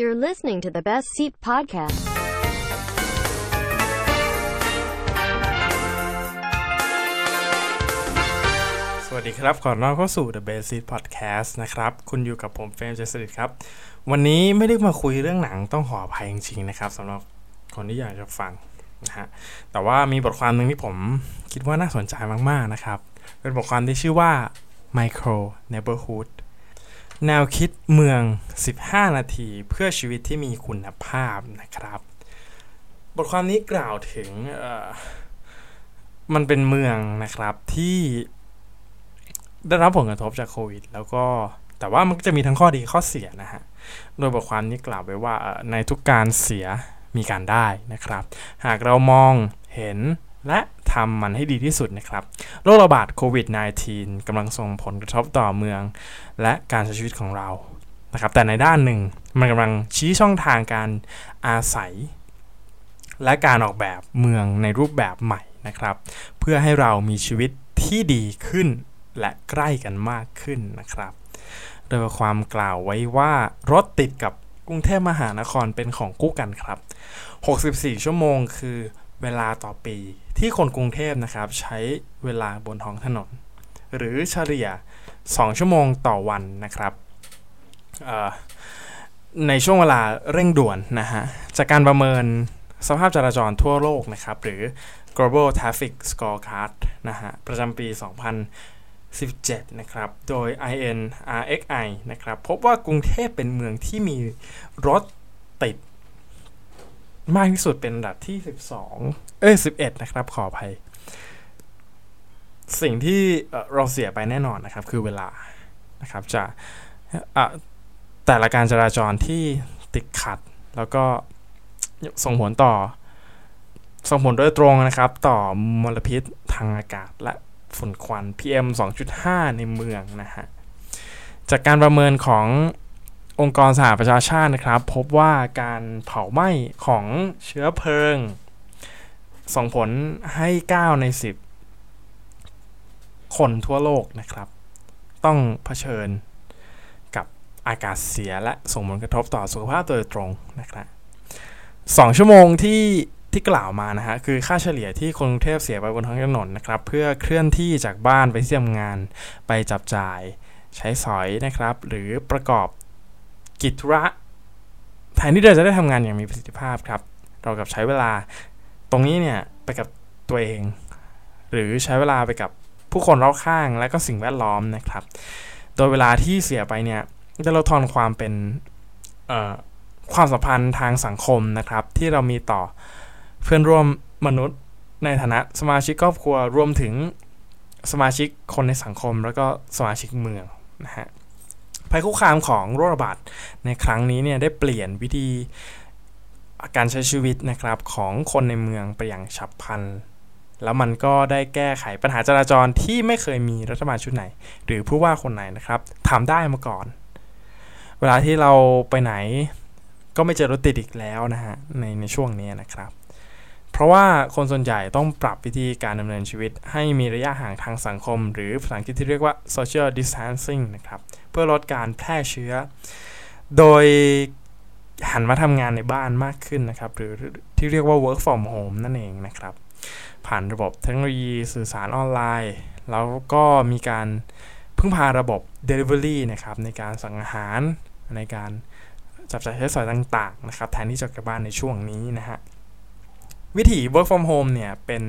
You're listening to the Best Seat Podcast. สวัสดีครับ ขอต้อนรับเข้าสู่ The Basic Podcast นะครับ คุณอยู่กับผมเฟรมเจสริตครับ วันนี้ไม่ได้มาคุยเรื่องหนังต้องขออภัยจริงๆนะครับสำหรับคนที่อยากจะฟังนะฮะ แต่ว่ามีบทความหนึ่งที่ผมคิดว่าน่าสนใจมากๆนะครับ เป็นบทความที่ชื่อว่า Micro Neighborhood แนวคิดเมือง 15 นาทีเพื่อชีวิตที่มีคุณภาพนะครับ บทความนี้กล่าวถึงมันเป็นเมืองนะครับที่ได้รับผลกระทบจากโควิด แล้วก็แต่ว่ามันก็จะมีทั้งข้อดีข้อเสียนะฮะ โดยบทความนี้กล่าวไว้ว่าในทุกการเสียมีการได้นะครับ หากเรามองเห็น และทำมันให้ดีที่สุดนะครับ โรคระบาดโควิด -19 กำลังส่งผลกระทบต่อเมือง และการใช้ชีวิตของเรานะครับ แต่ในด้านหนึ่งมันกำลังชี้ช่องทางการอาศัย และการออกแบบเมืองในรูปแบบใหม่นะครับ เพื่อให้เรามีชีวิตที่ดีขึ้นและใกล้กันมากขึ้นนะครับ โดยความกล่าวไว้ว่ารถติดกับกรุงเทพมหานครเป็นของคู่กันครับ 64 ชั่วโมงคือ เวลาต่อปีที่คนกรุงเทพนะครับใช้เวลาบนท้องถนน หรือเฉลี่ย 2 ชั่วโมงต่อวันนะครับในช่วงเวลาเร่งด่วนนะฮะจากการประเมินสภาพจราจรทั่วโลกนะครับหรือ global traffic scorecard นะฮะประจำปี 2017 นะครับ โดย INRXI นะครับพบว่ากรุงเทพเป็นเมืองที่มีรถติด มากที่สุดเป็นอันดับที่ 12 เอ้ย 11 นะครับ ขออภัย สิ่งที่เราเสียไปแน่นอนนะครับ คือเวลานะครับจะอะแต่ละการจราจรที่ติดขัด แล้วก็ส่งผลต่อ ส่งผลโดยตรงนะครับ ต่อมลพิษทางอากาศและฝุ่นควัน PM 2.5 ในเมืองนะฮะ จากการประเมินของ องค์กรสหประชาชาตินะครับ พบว่าการเผาไหม้ของเชื้อเพลิง ส่งผลให้ 9 ใน 10 คนทั่วโลกนะครับ ต้องเผชิญกับอากาศเสียและส่งผลกระทบต่อสุขภาพโดยตรงนะครับสองชั่วโมงที่ที่กล่าวมานะฮะคือค่าเฉลี่ยที่คนกรุงเทพเสียไปบนท้องถนนนะครับ เพื่อเคลื่อนที่จากบ้านไปที่ทำงานไปจับจ่ายใช้สอยนะครับ หรือประกอบ กิจธุระแทนที่เราจะได้ทำงานอย่างมีประสิทธิภาพครับ เรากับใช้เวลาตรงนี้เนี่ยไปกับตัวเอง หรือใช้เวลาไปกับผู้คนรอบข้างและก็สิ่งแวดล้อมนะครับ โดยเวลาที่เสียไปเนี่ยจะลดทอนความเป็นความสัมพันธ์ทางสังคมนะครับ ที่เรามีต่อเพื่อนร่วมมนุษย์ในฐานะสมาชิกครอบครัวรวมถึงสมาชิกคนในสังคม แล้วก็สมาชิกเมืองนะฮะ ภัยคุกคามของโรคระบาดในครั้งนี้เนี่ยได้เปลี่ยนวิธีการใช้ชีวิตนะครับของคนในเมืองไปอย่างฉับพลัน แล้วมันก็ได้แก้ไขปัญหาจราจรที่ไม่เคยมีรัฐบาลชุดไหน หรือผู้ว่าคนไหนนะครับทำได้มาก่อน เวลาที่เราไปไหนก็ไม่เจอรถติดอีกแล้วนะฮะในในช่วงนี้นะครับ เพราะว่าคนส่วนใหญ่ต้องปรับวิธีการดำเนินชีวิต ให้มีระยะห่างทางสังคม หรือภาษาอังกฤษที่เรียกว่า social distancing นะครับ เพื่อลดการแพร่เชื้อ โดยหันมาทำงานในบ้านมากขึ้นนะครับ หรือที่เรียกว่า work from home นั่นเองนะครับ ผ่านระบบเทคโนโลยีสื่อสารออนไลน์ แล้วก็มีการพึ่งพาระบบ Delivery นะครับในการสั่งอาหารในการจับจ่ายใช้สอยต่างๆนะครับแทนที่จะกลับบ้านในช่วงนี้นะฮะ วิธี work from home เนี่ยเป็น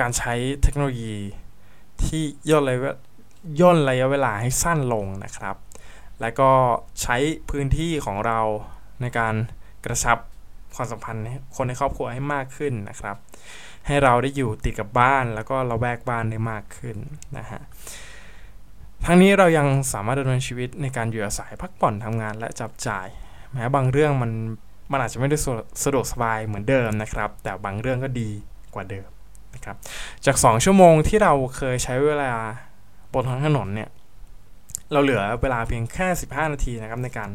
การใช้เทคโนโลยีที่ย่นระยะย่นระยะเวลาให้สั้นลงนะครับ และก็ใช้พื้นที่ของเราในการกระชับความสัมพันธ์คนในครอบครัวให้มากขึ้นนะครับ ให้เราได้อยู่ติดกับบ้านแล้วก็เราแวกบ้านได้มากขึ้นนะฮะทั้งนี้เรายังสามารถดำเนินชีวิตในการอยู่อาศัยพักผ่อนทำงานและจับจ่าย แม้บางเรื่องมัน มันอาจจะไม่ได้สะดวกสบายเหมือนเดิมนะครับ แต่บางเรื่องก็ดีกว่าเดิมนะครับ จาก 2 ชั่วโมงที่เราเคยใช้เวลาบนท้องถนนเนี่ย เราเหลือเวลาเพียงแค่ 15 นาทีนะครับในการ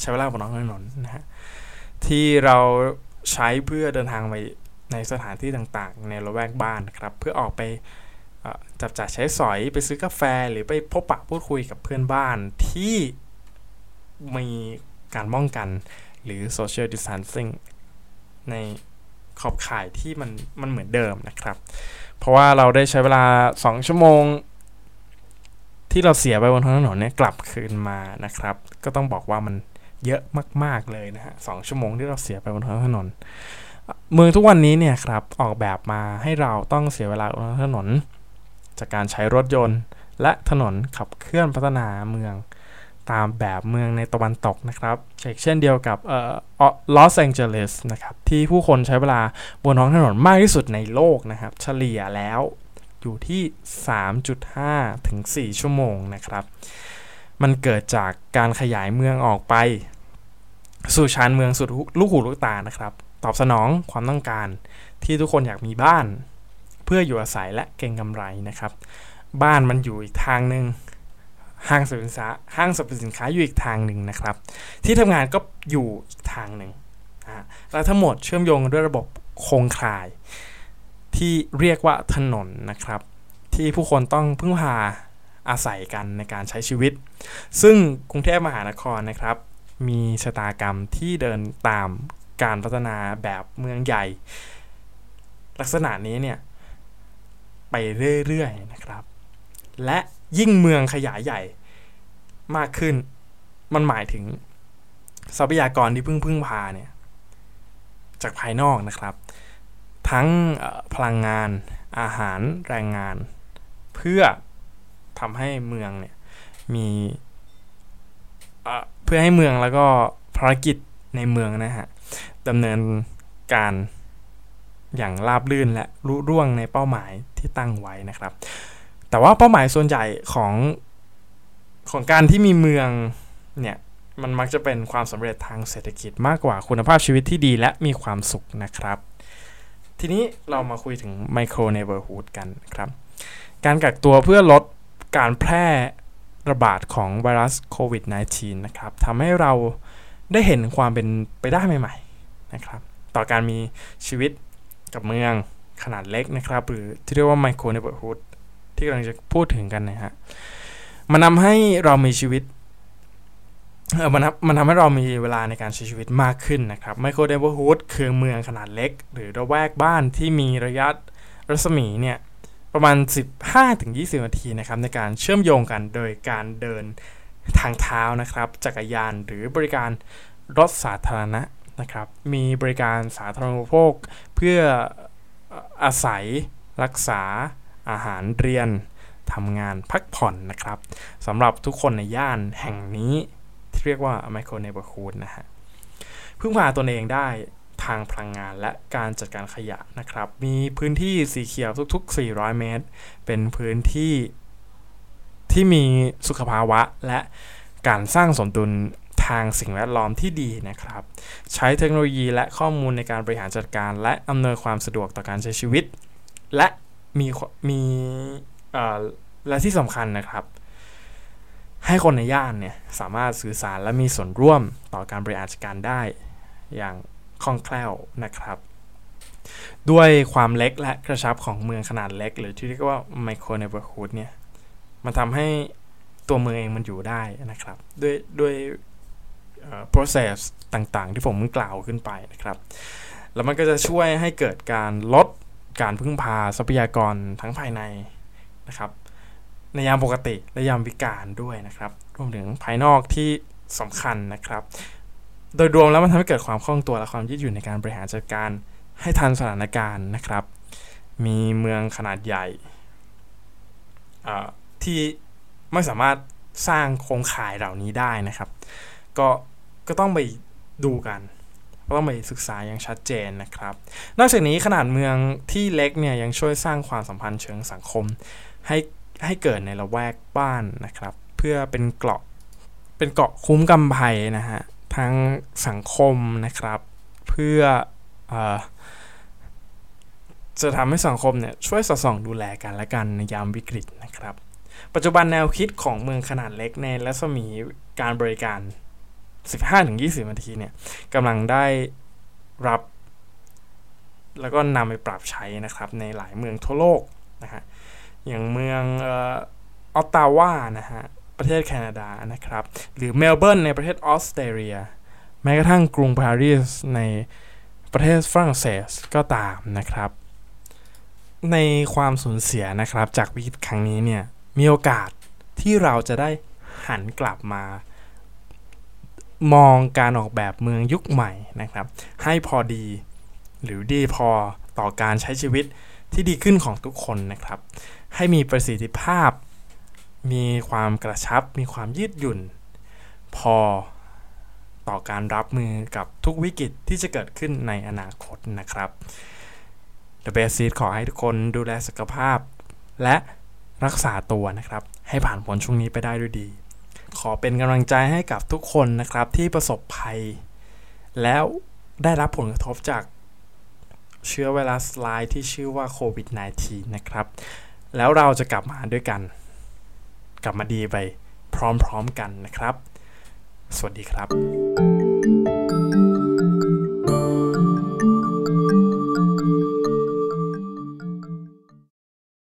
ใช้เวลาบนท้องถนนนะฮะ ที่เราใช้เพื่อเดินทางไปในสถานที่ต่างๆ ในละแวกบ้านนะครับ เพื่อออกไปจับจ่ายใช้สอยไปซื้อกาแฟหรือไปพบปะพูดคุยกับเพื่อนบ้านที่มีการป้องกัน หรือ social distancing ในขอบข่ายที่มันมันเหมือนเดิมนะครับ เพราะว่าเราได้ใช้เวลา 2 ชั่วโมง ที่เราเสียไปบนท้องถนนเนี่ยกลับคืนมานะครับ ก็ต้องบอกว่ามันเยอะมาก ๆ เลยนะฮะสชั่วโมงที่เราเสียไปบนท้องถนน เมืองทุกวันนี้เนี่ยครับออกแบบมาให้เราต้องเสียเวลาบนท้องถนน จากการใช้รถยนต์ และถนนขับเคลื่อนพัฒนาเมือง ตามแบบเมืองในตะวันตกนะครับเช่นเดียวกับเอ่อลอสแองเจลิสนะครับที่ผู้คนใช้เวลาบนท้องถนนมากที่สุดในโลกนะครับ เฉลี่ยแล้วอยู่ที่ 3.5 ถึง 4 ชั่วโมงนะครับ มันเกิดจากการขยายเมืองออกไป สู่ชานเมืองสุดลูกหูลูกตานะครับ ตอบสนองความต้องการที่ทุกคนอยากมีบ้าน เพื่ออยู่อาศัยและเก็งกำไรนะครับ บ้านมันอยู่อีกทางหนึ่ง ห้างสรรพสินค้าห้างสรรพสินค้าอยู่อีกทางหนึ่งนะครับ ที่ทำงานก็อยู่อีกทางหนึ่งและทั้งหมดเชื่อมโยงด้วยระบบโครงข่าย ที่เรียกว่าถนนนะครับ ที่ผู้คนต้องพึ่งพาอาศัยกันในการใช้ชีวิต ซึ่งกรุงเทพมหานครนะครับ มีชะตากรรมที่เดินตามการพัฒนาแบบเมืองใหญ่ ลักษณะนี้เนี่ย ไปเรื่อยๆนะครับ และ ยิ่งเมืองขยายใหญ่มากขึ้น มันหมายถึงทรัพยากรที่พึ่งพึ่งพาเนี่ยจากภายนอกนะครับ ทั้งพลังงานอาหารแรงงาน เพื่อทำให้เมืองเนี่ยมีเพื่อให้เมืองแล้วก็ภารกิจในเมืองนะฮะดำเนินการอย่างราบรื่นและรุ่ร่วงในเป้าหมายที่ตั้งไว้นะครับ แต่ว่าเป้าหมายส่วนใหญ่ของของการที่มีเมืองเนี่ยมันมักจะเป็นความสำเร็จทางเศรษฐกิจมากกว่าคุณภาพชีวิตที่ดีและมีความสุขนะครับ ทีนี้เรามาคุยถึงไมโครเนเบอร์ฮูดกันครับ การกักตัวเพื่อลดการแพร่ระบาดของไวรัสโควิด -19 นะครับทำให้เราได้เห็นความเป็นไปได้ใหม่ๆนะครับต่อการมีชีวิตกับเมืองขนาดเล็กนะครับ หรือที่เรียกว่าไมโครเนเบอร์ฮูด ที่กำลังจะพูดถึงกันนะฮะมันทาให้เรามีชีวิตเออมันมันทำให้เรามีเวลาในการใช้ชีวิตมากขึ้นนะครับไมโครเดเวอร์ฮูดคือเมืองขนาดเล็ก หรือระแวกบ้านที่มีระยะรัศมีเนี่ย ประมาณ 15-20 นาทีนะครับ ในการเชื่อมโยงกันโดยการเดินทางเท้านะครับ จักรยานหรือบริการรถสาธารณะนะครับ มีบริการสาธารณูปโภคเพื่ออาศัยรักษา อาหารเรียนทำงานพักผ่อนนะครับสำหรับทุกคนในย่านแห่งนี้ที่เรียกว่าไมโครเนเบอร์คูดนะฮะพึ่งพาตนเองได้ทางพลังงานและการจัดการขยะนะครับ มีพื้นที่สีเขียวทุก ๆ 400 เมตร เป็นพื้นที่ที่มีสุขภาวะและการสร้างสมดุลทางสิ่งแวดล้อมที่ดีนะครับ ใช้เทคโนโลยีและข้อมูลในการบริหารจัดการ และอำนวยความสะดวกต่อการใช้ชีวิต และ มีมีและที่สำคัญนะครับ ให้คนในย่านเนี่ยสามารถสื่อสารและมีส่วนร่วมต่อการบริหารจัดการได้อย่างคล่องแคล่วนะครับ ด้วยความเล็กและกระชับของเมืองขนาดเล็ก หรือที่เรียกว่าไมโครเนเบอร์ฮูดเนี่ยมันทำให้ตัวเมืองเองมันอยู่ได้นะครับ ด้วยด้วย process ต่างๆ ที่ผมกล่าวขึ้นไปนะครับ แล้วมันก็จะช่วยให้เกิดการลด การพึ่งพาทรัพยากรทั้งภายในนะครับในยามปกติและยามวิกาลด้วยนะครับ รวมถึงภายนอกที่สำคัญนะครับ โดยรวมแล้วมันทำให้เกิดความคล่องตัวและความยืดหยุ่นในการบริหารจัดการให้ทันสถานการณ์นะครับ มีเมืองขนาดใหญ่ที่ไม่สามารถสร้างโครงข่ายเหล่านี้ได้นะครับ ก็ก็ต้องไปดูกัน ก็ต้องไปศึกษาอย่างชัดเจนนะครับ นอกจากนี้ขนาดเมืองที่เล็กเนี่ยยังช่วยสร้างความสัมพันธ์เชิงสังคม ให้ให้เกิดในละแวกบ้านนะครับ เพื่อเป็นเกราะเป็นเกาะคุ้มกำภัยนะฮะทั้งสังคมนะครับ เพื่ออจะทำให้สังคมเนี่ยช่วยสอดส่องดูแลกันและกันในยามวิกฤตนะครับ ปัจจุบันแนวคิดของเมืองขนาดเล็กในรัศมีการบริการ 15-20 นาทีเนี่ยกำลังได้รับแล้วก็นำไปปรับใช้นะครับในหลายเมืองทั่วโลกนะฮะอย่างเมืองออตตาวานะฮะประเทศแคนาดานะครับ หรือเมลเบิร์นในประเทศออสเตรเลีย แม้กระทั่งกรุงปารีสในประเทศฝรั่งเศสก็ตามนะครับ ในความสูญเสียนะครับจากวิกฤตครั้งนี้เนี่ยมีโอกาสที่เราจะได้หันกลับมา มองการออกแบบเมืองยุคใหม่นะครับ ให้พอดี หรือดีพอต่อการใช้ชีวิตที่ดีขึ้นของทุกคนนะครับ ให้มีประสิทธิภาพ มีความกระชับ มีความยืดหยุ่น พอต่อการรับมือกับทุกวิกฤตที่จะเกิดขึ้นในอนาคตนะครับ The Best Seed ขอให้ทุกคนดูแลสุขภาพ และรักษาตัวนะครับ ให้ผ่านพ้นช่วงนี้ไปได้ด้วยดี ขอเป็นกำลังใจให้กับทุกคนนะครับที่ประสบภัย แล้วได้รับผลกระทบจากเชื้อไวรัสลายที่ชื่อว่าโควิด -19 นะครับ แล้วเราจะกลับมาด้วยกัน กลับมาดีไปพร้อมๆกันนะครับ สวัสดีครับ